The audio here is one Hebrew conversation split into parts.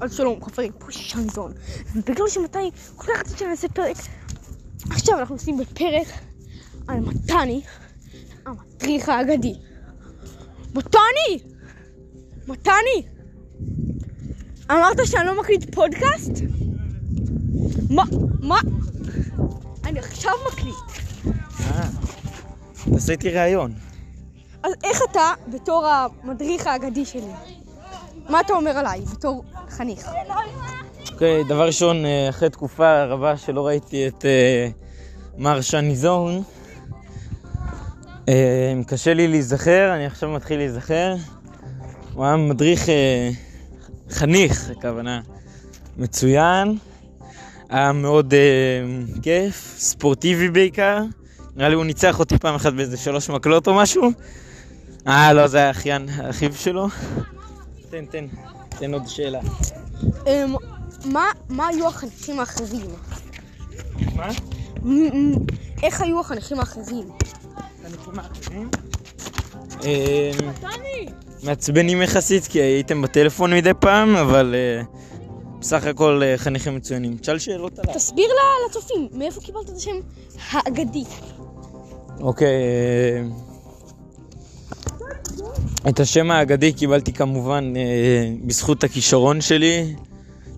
אז שלום חברים, פה שייזון. ובגלל שמתי כל כך רציתי שנעשה פרק, עכשיו אנחנו עושים בפרק על מתני, המדריך האגדי. מתני! מתני! אמרת שאני לא מקליט פודקאסט? מה? מה? אני עכשיו מקליט. תעשה איתי ראיון. אז איך אתה, בתור המדריך האגדי שלי, מה אתה אומר עליי, בתור חניך? אוקיי, דבר ראשון, אה, אחרי תקופה רבה שלא ראיתי את אה, מר שניזון, אה, קשה לי להיזכר, אני עכשיו מתחיל להיזכר. הוא היה מדריך, חניך, הכוונה, מצוין. היה מאוד כיף, ספורטיבי בעיקר. נראה לי הוא ניצח אותי פעם אחת באיזה שלוש מקלות או משהו. אה, לא, זה היה אחיין, האחיו שלו. תן, תן, תן עוד שאלה. אמ, מה, מה היו החניכים האחרים? מה? איך היו החניכים האחרים? אה, מעצבנים יחסית, כי הייתם בטלפון מדי פעם, אבל אה, בסך הכל אה, חניכים מצוינים. תשאל שאלות עליי. תסביר לצופים, מאיפה קיבלת את השם האגדי? אוקיי, את השם האגדי קיבלתי כמובן אה, בזכות הכישרון שלי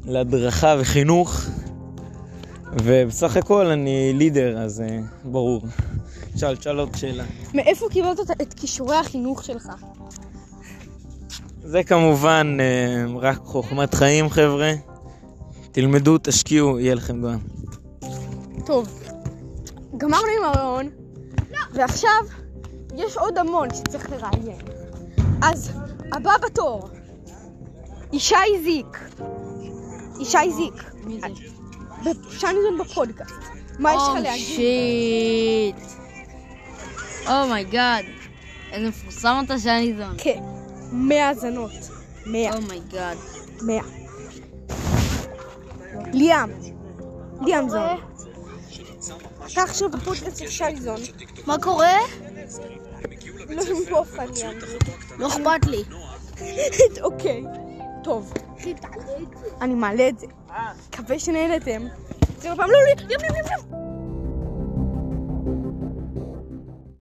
להדרכה וחינוך, ובסך הכל אני לידר, אז אה, ברור. תשאל, תשאל עוד שאלה. מאיפה קיבלת את- את כישורי החינוך שלך? זה כמובן אה, רק חוכמת חיים, חבר'ה. תלמדו, תשקיעו, יהיה לכם גם. טוב, גמרנו עם הראיון, ועכשיו יש עוד המון שצריך לראיין. אז הבא בתור, ישי זיק. ישי זיק. מי זה? שי זון בפודקאסט. מה יש לך להגיד? Shit. Oh my god. Oh איזה מפורסם אתה שי זון. כן, מאה האזנות. מאה. Oh my god. מאה. ליאם. ליאם זון. אתה עכשיו בפודקאסט של שי זון. מה קורה? לא באופן ליאם. לא אכפת לי. אוקיי. טוב. אני מעלה את זה. מקווה שנהנתם. זה בפעם לא, לא,